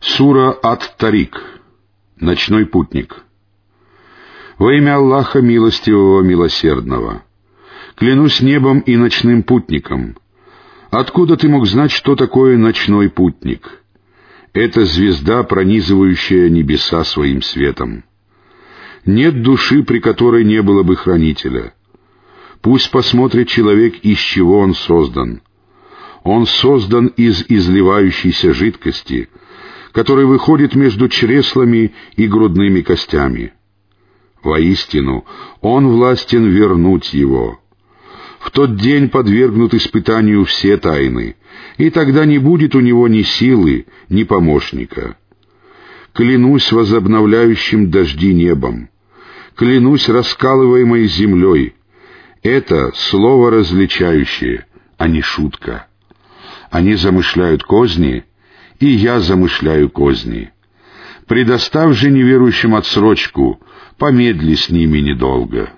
Сура Ат-Тарик. Ночной путник. Во имя Аллаха Милостивого Милосердного. Клянусь небом и ночным путником. Откуда ты мог знать, что такое ночной путник? Это звезда, пронизывающая небеса своим светом. Нет души, при которой не было бы хранителя. Пусть посмотрит человек, из чего он создан. Он создан из изливающейся жидкости — который выходит между чреслами и грудными костями. Воистину, Он властен вернуть его. В тот день подвергнут испытанию все тайны, и тогда не будет у него ни силы, ни помощника. Клянусь возобновляющим дожди небом, клянусь раскалываемой землей. Это слово различающее, а не шутка. Они замышляют козни — и я замышляю козни. Предоставь же неверующим отсрочку, помедли с ними недолго».